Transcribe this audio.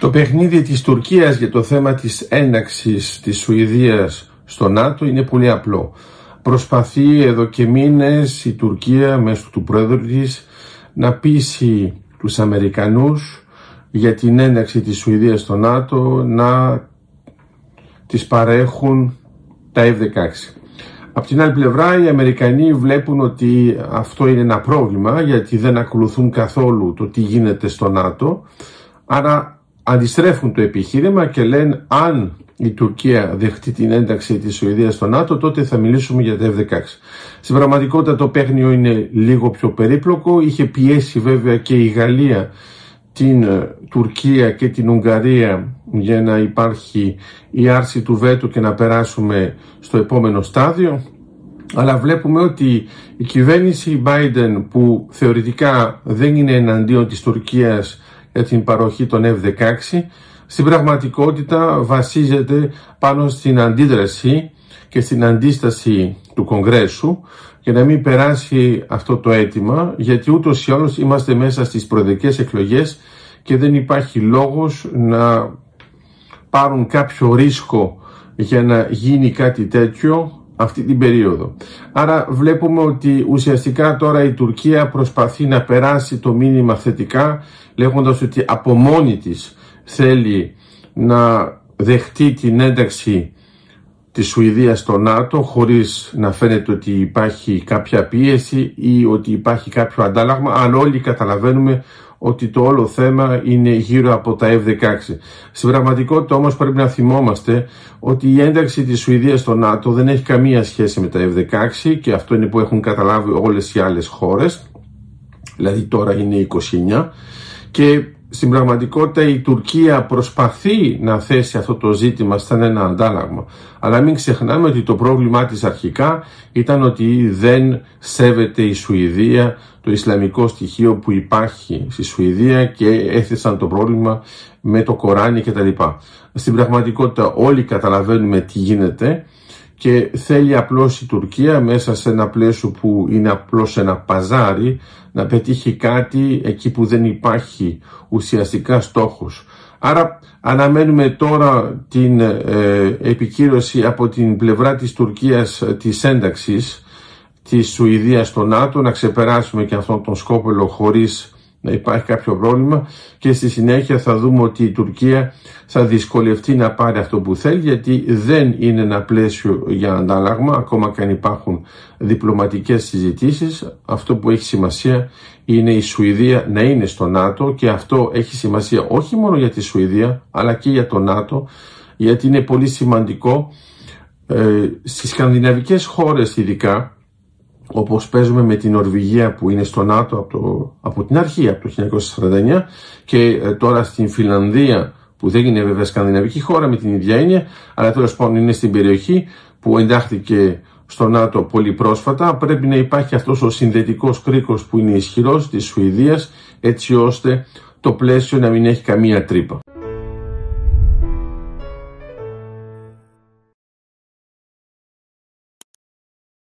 Το παιχνίδι της Τουρκίας για το θέμα της ένταξης της Σουηδίας στο ΝΑΤΟ είναι πολύ απλό. Προσπαθεί εδώ και μήνες η Τουρκία μέσω του πρόεδρου της να πείσει τους Αμερικανούς για την ένταξη της Σουηδίας στο ΝΑΤΟ να τις παρέχουν τα F-16. Απ' την άλλη πλευρά οι Αμερικανοί βλέπουν ότι αυτό είναι ένα πρόβλημα γιατί δεν ακολουθούν καθόλου το τι γίνεται στο ΝΑΤΟ άρα αντιστρέφουν το επιχείρημα και λένε αν η Τουρκία δεχτεί την ένταξη της Σουηδίας στο ΝΑΤΟ τότε θα μιλήσουμε για τα F-16. Στην πραγματικότητα το παίχνιο είναι λίγο πιο περίπλοκο, είχε πιέσει βέβαια και η Γαλλία την ε, Τουρκία και την Ουγγαρία για να υπάρχει η άρση του βέτου και να περάσουμε στο επόμενο στάδιο. Αλλά βλέπουμε ότι η κυβέρνηση Biden που θεωρητικά δεν είναι εναντίον της Τουρκίας για την παροχή των F-16. Στην πραγματικότητα βασίζεται πάνω στην αντίδραση και στην αντίσταση του Κογκρέσου για να μην περάσει αυτό το αίτημα γιατί ούτως ή άλλως είμαστε μέσα στις προεδρικές εκλογές και δεν υπάρχει λόγος να πάρουν κάποιο ρίσκο για να γίνει κάτι τέτοιο αυτή την περίοδο. Άρα βλέπουμε ότι ουσιαστικά τώρα η Τουρκία προσπαθεί να περάσει το μήνυμα θετικά λέγοντας ότι από μόνη της θέλει να δεχτεί την ένταξη της Σουηδίας στο ΝΑΤΟ χωρίς να φαίνεται ότι υπάρχει κάποια πίεση ή ότι υπάρχει κάποιο αντάλλαγμα αλλά όλοι καταλαβαίνουμε ότι το όλο θέμα είναι γύρω από τα F-16. Στην πραγματικότητα όμως πρέπει να θυμόμαστε ότι η ένταξη της Σουηδίας στο ΝΑΤΟ δεν έχει καμία σχέση με τα F-16 και αυτό είναι που έχουν καταλάβει όλες οι άλλες χώρες, δηλαδή τώρα είναι 29 και στην πραγματικότητα η Τουρκία προσπαθεί να θέσει αυτό το ζήτημα σαν ένα αντάλλαγμα. Αλλά μην ξεχνάμε ότι το πρόβλημά της αρχικά ήταν ότι δεν σέβεται η Σουηδία το Ισλαμικό στοιχείο που υπάρχει στη Σουηδία και έθεσαν το πρόβλημα με το Κοράνι κτλ. Στην πραγματικότητα όλοι καταλαβαίνουμε τι γίνεται και θέλει απλώς η Τουρκία μέσα σε ένα πλαίσιο που είναι απλώς ένα παζάρι να πετύχει κάτι εκεί που δεν υπάρχει ουσιαστικά στόχος. Άρα αναμένουμε τώρα την ε, επικύρωση από την πλευρά της Τουρκίας ε, της ένταξης της Σουηδίας στο ΝΑΤΟ να ξεπεράσουμε και αυτόν τον σκόπελο χωρίς να υπάρχει κάποιο πρόβλημα και στη συνέχεια θα δούμε ότι η Τουρκία θα δυσκολευτεί να πάρει αυτό που θέλει γιατί δεν είναι ένα πλαίσιο για αντάλλαγμα ακόμα και αν υπάρχουν διπλωματικές συζητήσεις. Αυτό που έχει σημασία είναι η Σουηδία να είναι στο ΝΑΤΟ και αυτό έχει σημασία όχι μόνο για τη Σουηδία αλλά και για το ΝΑΤΟ γιατί είναι πολύ σημαντικό ε, στις σκανδιναβικές χώρες ειδικά όπως παίζουμε με την Νορβηγία που είναι στο ΝΑΤΟ από, το, από την αρχή, από το 1949 και ε, τώρα στην Φιλανδία που δεν είναι βέβαια σκανδιναβική χώρα με την ίδια έννοια, αλλά τέλος πάντων είναι στην περιοχή που εντάχθηκε στο ΝΑΤΟ πολύ πρόσφατα, πρέπει να υπάρχει αυτός ο συνδετικός κρίκος που είναι ισχυρός της Σουηδίας, έτσι ώστε το πλαίσιο να μην έχει καμία τρύπα.